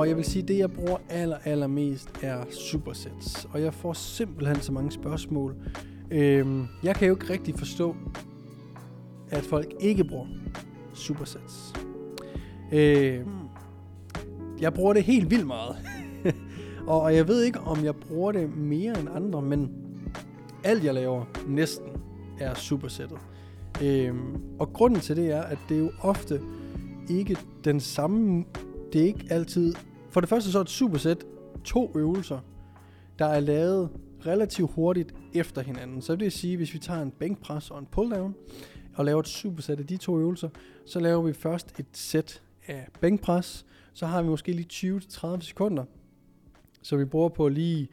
Og jeg vil sige, at det jeg bruger aller, aller mest er supersets. Og jeg får simpelthen så mange spørgsmål. Øhm, jeg kan jo ikke rigtig forstå, at folk ikke bruger supersets. Øhm, jeg bruger det helt vildt meget. og jeg ved ikke, om jeg bruger det mere end andre, men alt jeg laver næsten er supersættet. Øhm, og grunden til det er, at det er jo ofte ikke den samme det er ikke altid... For det første så er et supersæt to øvelser, der er lavet relativt hurtigt efter hinanden. Så det vil sige, hvis vi tager en bænkpres og en pulldown, og laver et supersæt af de to øvelser, så laver vi først et sæt af bænkpres, så har vi måske lige 20-30 sekunder, så vi bruger på lige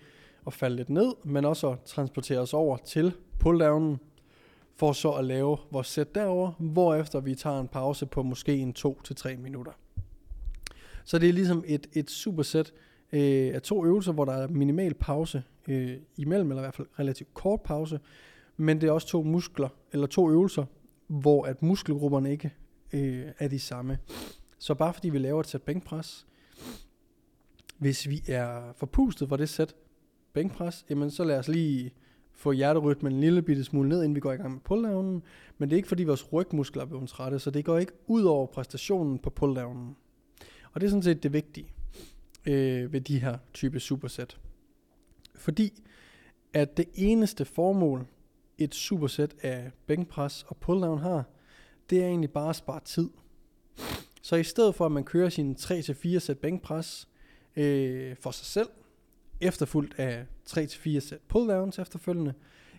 at falde lidt ned, men også at transportere os over til pulldownen, for så at lave vores sæt derover, hvorefter vi tager en pause på måske en 2-3 minutter. Så det er ligesom et, et supersæt øh, af to øvelser, hvor der er minimal pause øh, imellem, eller i hvert fald relativt kort pause. Men det er også to muskler, eller to øvelser, hvor at muskelgrupperne ikke øh, er de samme. Så bare fordi vi laver et sæt bænkpres, hvis vi er forpustet for det sæt bænkpres, jamen så lad os lige få hjerterytmen en lille bitte smule ned, inden vi går i gang med pulldownen. Men det er ikke fordi vores rygmuskler er blevet trætte, så det går ikke ud over præstationen på pulldownen. Og det er sådan set det vigtige øh, ved de her type supersæt. Fordi at det eneste formål, et supersæt af bænkpres og pulldown har, det er egentlig bare at spare tid. Så i stedet for at man kører sine 3-4 sæt bænkpres øh, for sig selv, efterfulgt af 3-4 sæt pulldowns efterfølgende,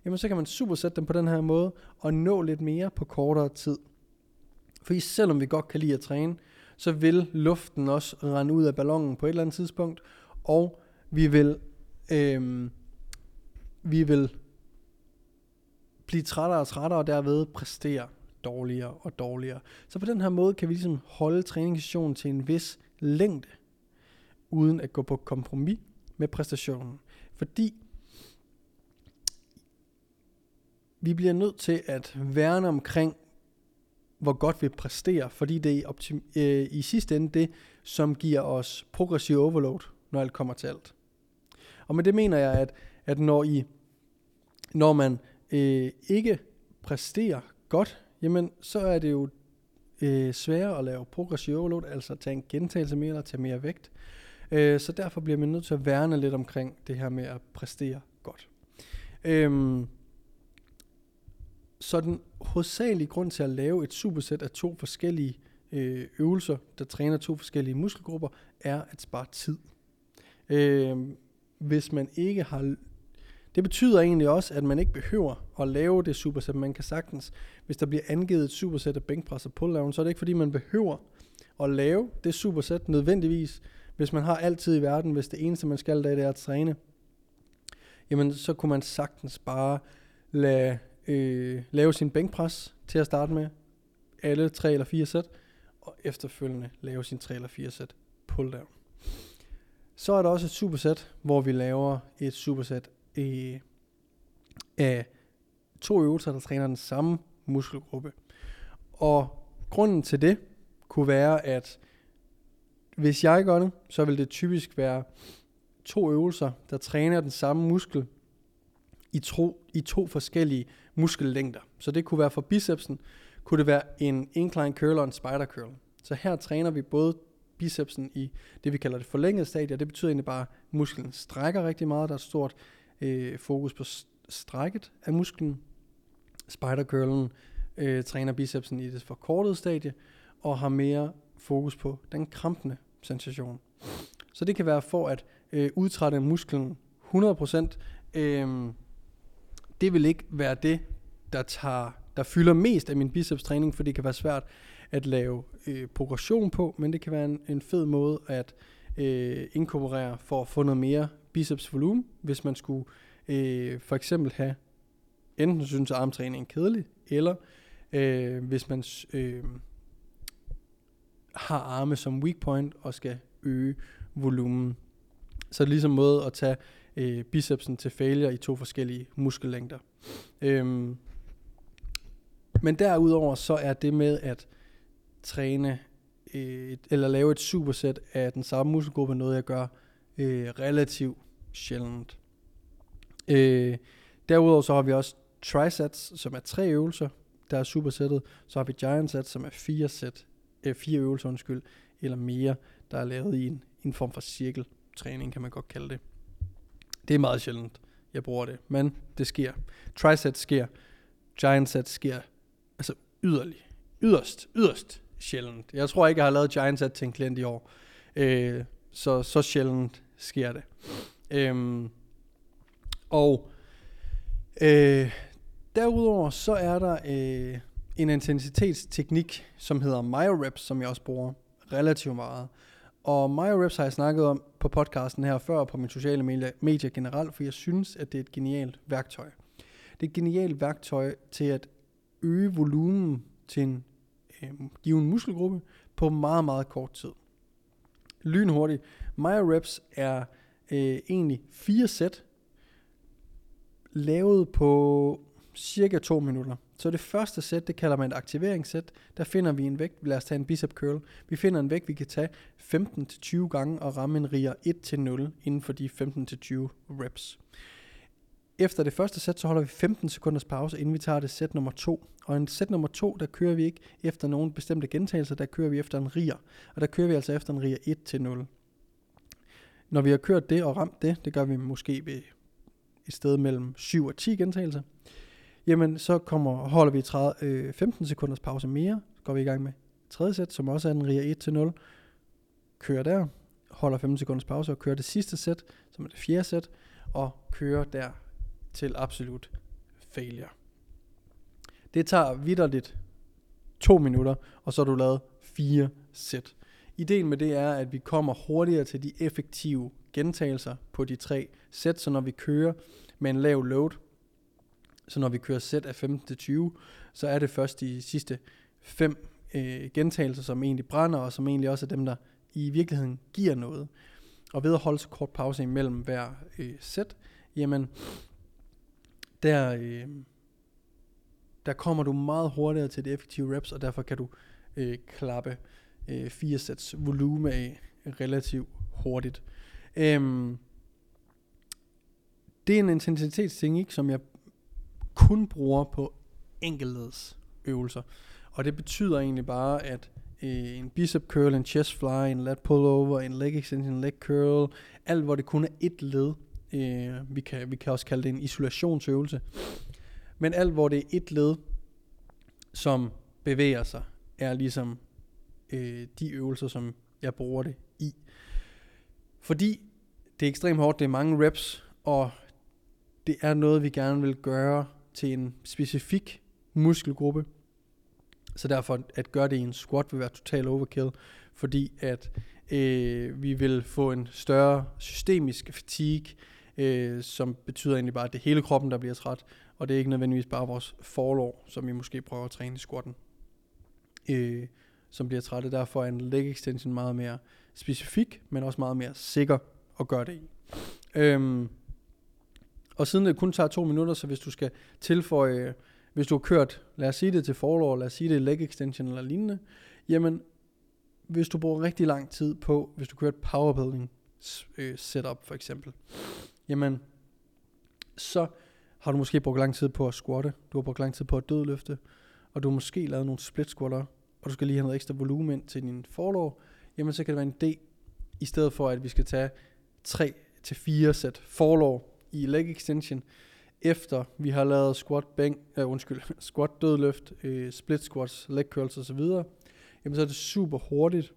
jamen så kan man supersætte dem på den her måde og nå lidt mere på kortere tid. For selvom vi godt kan lide at træne, så vil luften også rende ud af ballonen på et eller andet tidspunkt, og vi vil, øh, vi vil blive trættere og trættere, og derved præstere dårligere og dårligere. Så på den her måde kan vi ligesom holde træningssessionen til en vis længde, uden at gå på kompromis med præstationen. Fordi vi bliver nødt til at værne omkring hvor godt vi præsterer, fordi det er optim- øh, i sidste ende det, som giver os progressiv overload, når alt kommer til alt. Og med det mener jeg, at, at når, I, når man øh, ikke præsterer godt, jamen så er det jo øh, sværere at lave progressiv overload, altså tage en gentagelse mere eller tage mere vægt. Øh, så derfor bliver man nødt til at værne lidt omkring det her med at præstere godt. Øh, så den hovedsagelige grund til at lave et supersæt af to forskellige øh, øvelser, der træner to forskellige muskelgrupper, er at spare tid. Øh, hvis man ikke har... Det betyder egentlig også, at man ikke behøver at lave det supersæt. Man kan sagtens, hvis der bliver angivet et supersæt af bænkpres og pull-down, så er det ikke fordi, man behøver at lave det supersæt nødvendigvis, hvis man har altid i verden, hvis det eneste, man skal, det er at træne. Jamen, så kunne man sagtens bare lade øh, lave sin bænkpres til at starte med, alle tre eller fire sæt, og efterfølgende lave sin tre eller fire sæt pull down. Så er der også et supersæt, hvor vi laver et supersæt øh, af to øvelser, der træner den samme muskelgruppe. Og grunden til det kunne være, at hvis jeg gør det, så vil det typisk være to øvelser, der træner den samme muskel i, tro, i to forskellige muskellængder. Så det kunne være for bicepsen, kunne det være en incline curl og en spider curl. Så her træner vi både bicepsen i det, vi kalder det forlængede stadie, det betyder egentlig bare, at musklen strækker rigtig meget, der er et stort øh, fokus på strækket af musklen. Spider curlen øh, træner bicepsen i det forkortede stadie, og har mere fokus på den krampende sensation. Så det kan være for at øh, udtrætte musklen 100%. Øh, det vil ikke være det, der, tager, der fylder mest af min bicepstræning, for det kan være svært at lave øh, progression på, men det kan være en, en fed måde at øh, inkorporere for at få noget mere bicepsvolumen, hvis man skulle øh, for eksempel have enten synes armtræning er kedelig, eller øh, hvis man øh, har arme som weak point og skal øge volumen. Så det er ligesom måde at tage øh, bicepsen til failure i to forskellige muskellængder. Øhm, men derudover så er det med at træne øh, et, eller lave et supersæt af den samme muskelgruppe noget, jeg gør øh, relativt sjældent. Øh, derudover så har vi også trisets, som er tre øvelser, der er supersættet. Så har vi giant sets, som er fire, sæt, øh, fire øvelser undskyld, eller mere, der er lavet i en, en form for cirkeltræning, kan man godt kalde det. Det er meget sjældent, jeg bruger det, men det sker. Trisets sker, giant sets sker, altså yderlig, yderst, yderst sjældent. Jeg tror ikke, jeg har lavet giant set til en klient i år. Øh, så, så sjældent sker det. Øhm, og øh, derudover så er der øh, en intensitetsteknik, som hedder MyoReps, som jeg også bruger relativt meget. Og MyoReps har jeg snakket om på podcasten her før, og på mine sociale medier, medier generelt, for jeg synes, at det er et genialt værktøj. Det er et genialt værktøj til at øge volumen til en øh, given muskelgruppe på meget, meget kort tid. Lynhurtigt. Myo reps er øh, egentlig fire sæt, lavet på cirka 2 minutter. Så det første sæt, det kalder man et aktiveringssæt. Der finder vi en vægt, lad os tage en bicep curl. Vi finder en vægt, vi kan tage 15-20 gange og ramme en riger 1-0 inden for de 15-20 reps. Efter det første sæt, så holder vi 15 sekunders pause, inden vi tager det sæt nummer 2. Og en sæt nummer 2, der kører vi ikke efter nogle bestemte gentagelser, der kører vi efter en riger. Og der kører vi altså efter en riger 1-0. Når vi har kørt det og ramt det, det gør vi måske ved et sted mellem 7 og 10 gentagelser, jamen så kommer, holder vi 30, øh, 15 sekunders pause mere, så går vi i gang med tredje sæt, som også er en RIA 1 0, kører der, holder 15 sekunders pause og kører det sidste sæt, som er det fjerde sæt, og kører der til absolut failure. Det tager vidderligt to minutter, og så har du lavet fire sæt. Ideen med det er, at vi kommer hurtigere til de effektive gentagelser på de tre sæt, så når vi kører med en lav load, så når vi kører sæt af 15 til 20, så er det først de sidste fem øh, gentagelser, som egentlig brænder, og som egentlig også er dem, der i virkeligheden giver noget. Og ved at holde så kort pause imellem hver øh, sæt, jamen, der, øh, der kommer du meget hurtigere til de effektive reps, og derfor kan du øh, klappe øh, fire sæts volume af relativt hurtigt. Øhm, det er en intensitetsting, ikke, som jeg kun bruger på enkeltleds øvelser. Og det betyder egentlig bare, at øh, en bicep curl, en chest fly, en lat pullover, en leg extension, en leg curl, alt hvor det kun er et led, øh, vi, kan, vi kan også kalde det en isolationsøvelse, men alt hvor det er et led, som bevæger sig, er ligesom øh, de øvelser, som jeg bruger det i. Fordi det er ekstremt hårdt, det er mange reps, og det er noget, vi gerne vil gøre til en specifik muskelgruppe. Så derfor at gøre det i en squat vil være total overkill, fordi at øh, vi vil få en større systemisk fatigue, øh, som betyder egentlig bare, at det hele kroppen, der bliver træt, og det er ikke nødvendigvis bare vores forlår, som vi måske prøver at træne i squatten, øh, som bliver træt. Derfor er en leg extension meget mere specifik, men også meget mere sikker at gøre det i. Øhm, og siden det kun tager to minutter, så hvis du skal tilføje, hvis du har kørt, lad os sige det til forlår, lad os sige det leg extension eller lignende, jamen, hvis du bruger rigtig lang tid på, hvis du kører et powerbuilding øh, setup for eksempel, jamen, så har du måske brugt lang tid på at squatte, du har brugt lang tid på at dødløfte, og du har måske lavet nogle split squatter, og du skal lige have noget ekstra volumen til din forlov, jamen så kan det være en idé, i stedet for at vi skal tage 3 til 4 sæt forlov i leg extension, efter vi har lavet squat bang, uh, øh, undskyld, squat dødløft, uh, split squats, leg curls osv., jamen så er det super hurtigt,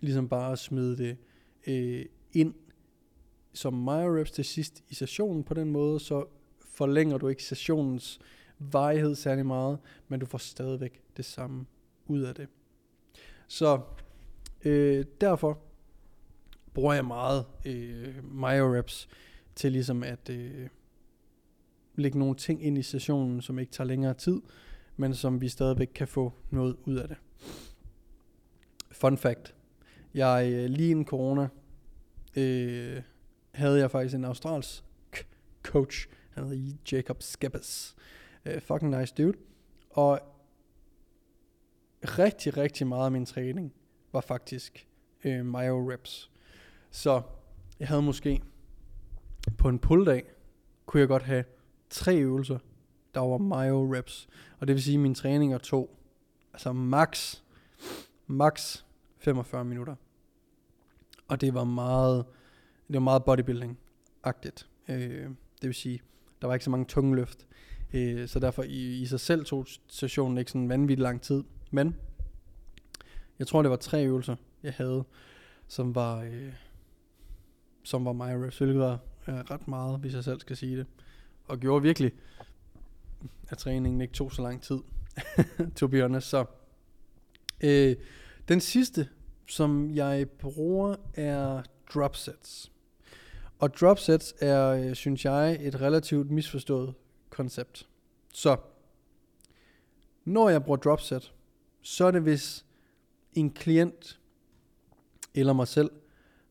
ligesom bare at smide det uh, ind som myo reps til sidst i sessionen på den måde, så forlænger du ikke sessionens varighed særlig meget, men du får stadigvæk det samme ud af det. Så øh, derfor bruger jeg meget øh, myo reps til ligesom at øh, lægge nogle ting ind i sessionen, som ikke tager længere tid, men som vi stadigvæk kan få noget ud af det. Fun fact. Jeg øh, lige inden corona øh, havde jeg faktisk en australsk coach, han hedder Jacob Skeppes. Uh, øh, fucking nice dude. Og rigtig, rigtig meget af min træning var faktisk øh, myo reps. Så jeg havde måske på en pulldag, kunne jeg godt have tre øvelser, der var myo reps. Og det vil sige, at min træning er to, altså max, max 45 minutter. Og det var meget, det var meget bodybuilding-agtigt. Øh, det vil sige, der var ikke så mange tunge løft. Øh, så derfor i, i sig selv tog sessionen ikke sådan vanvittig lang tid. Men jeg tror, det var tre øvelser, jeg havde, som var, øh, som var my reps, hvilket var øh, ret meget, hvis jeg selv skal sige det. Og gjorde virkelig, at træningen ikke tog så lang tid, to be honest. Så øh, den sidste, som jeg bruger, er dropsets. Og dropsets er, øh, synes jeg, et relativt misforstået koncept. Så, når jeg bruger dropset, så er det hvis en klient eller mig selv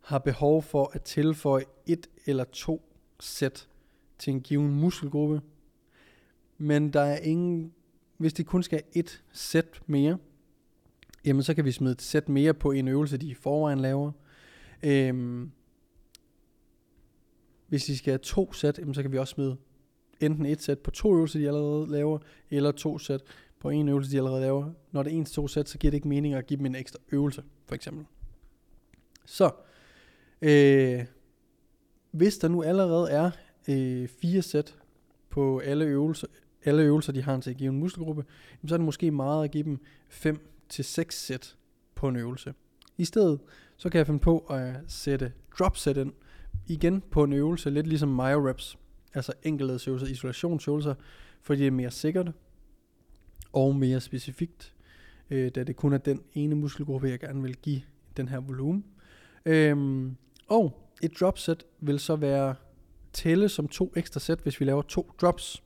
har behov for at tilføje et eller to sæt til en given muskelgruppe, men der er ingen, hvis de kun skal have et sæt mere, jamen så kan vi smide et sæt mere på en øvelse, de i forvejen laver. Øhm, hvis de skal have to sæt, så kan vi også smide enten et sæt på to øvelser, de allerede laver, eller to sæt på en øvelse, de allerede laver. Når det er en til to sæt, så giver det ikke mening at give dem en ekstra øvelse, for eksempel. Så, øh, hvis der nu allerede er øh, fire sæt på alle øvelser, alle øvelser, de har til at give en muskelgruppe, så er det måske meget at give dem 5 til seks sæt på en øvelse. I stedet, så kan jeg finde på at sætte drop set ind, igen på en øvelse, lidt ligesom myo reps, altså enkelthedsøvelser, isolationsøvelser, fordi det er mere sikkert og mere specifikt, øh, da det kun er den ene muskelgruppe, jeg gerne vil give den her volumen. Øhm, og et drop set vil så være tælle som to ekstra sæt, hvis vi laver to drops.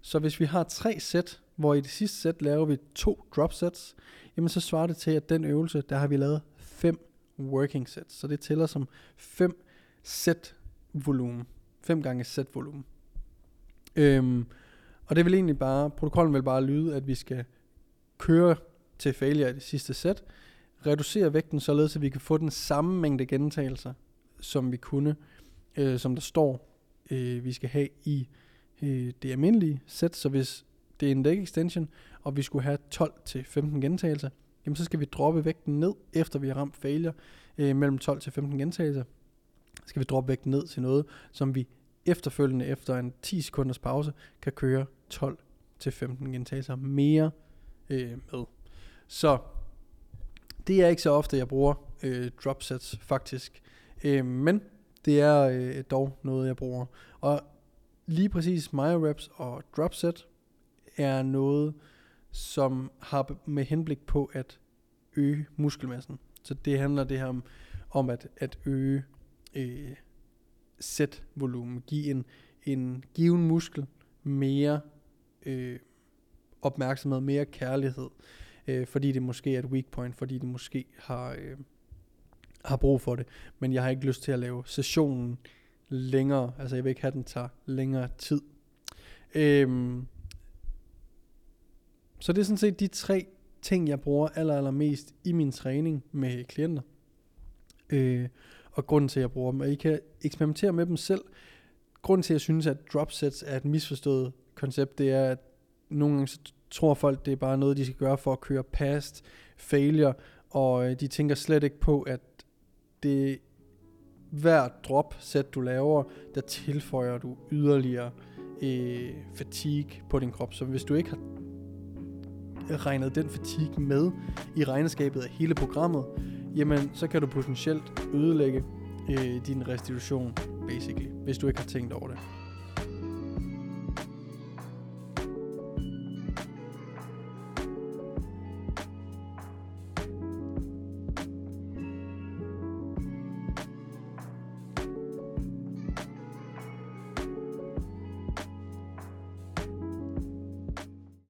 Så hvis vi har tre sæt, hvor i det sidste sæt laver vi to drop sets, jamen så svarer det til, at den øvelse, der har vi lavet fem working sets. Så det tæller som fem sæt volumen. 5 gange sæt volumen. Øhm, og det vil egentlig bare, protokollen vil bare lyde, at vi skal køre til failure i det sidste sæt, reducere vægten således, at vi kan få den samme mængde gentagelser, som vi kunne, øh, som der står, øh, vi skal have i øh, det almindelige sæt. Så hvis det er en leg extension, og vi skulle have 12-15 gentagelser, jamen så skal vi droppe vægten ned, efter vi har ramt failure, øh, mellem 12-15 gentagelser skal vi droppe vægten ned til noget, som vi efterfølgende efter en 10 sekunders pause kan køre 12 til 15 gentagelser mere øh, med. Så det er ikke så ofte, jeg bruger øh, drop sets faktisk. Øh, men det er øh, dog noget, jeg bruger. Og lige præcis myo reps og drop set er noget, som har med henblik på at øge muskelmassen. Så det handler det her om, om at, at øge øh, sætvolumen. give en, en given muskel mere øh, opmærksomhed, mere kærlighed, øh, fordi det måske er et weak point, fordi det måske har, øh, har brug for det. Men jeg har ikke lyst til at lave sessionen længere, altså jeg vil ikke have, den tager længere tid. Øhm, så det er sådan set de tre ting, jeg bruger aller, aller mest i min træning med klienter. Øh, og grunden til, at jeg bruger dem. Og I kan eksperimentere med dem selv. Grunden til, at jeg synes, at dropsets er et misforstået koncept, det er, at nogle gange så tror folk, det er bare noget, de skal gøre for at køre past failure, og øh, de tænker slet ikke på, at det hver drop sæt du laver, der tilføjer du yderligere øh, fatigue på din krop. Så hvis du ikke har regnet den fatigue med i regnskabet af hele programmet, jamen så kan du potentielt ødelægge øh, din restitution, basically, hvis du ikke har tænkt over det.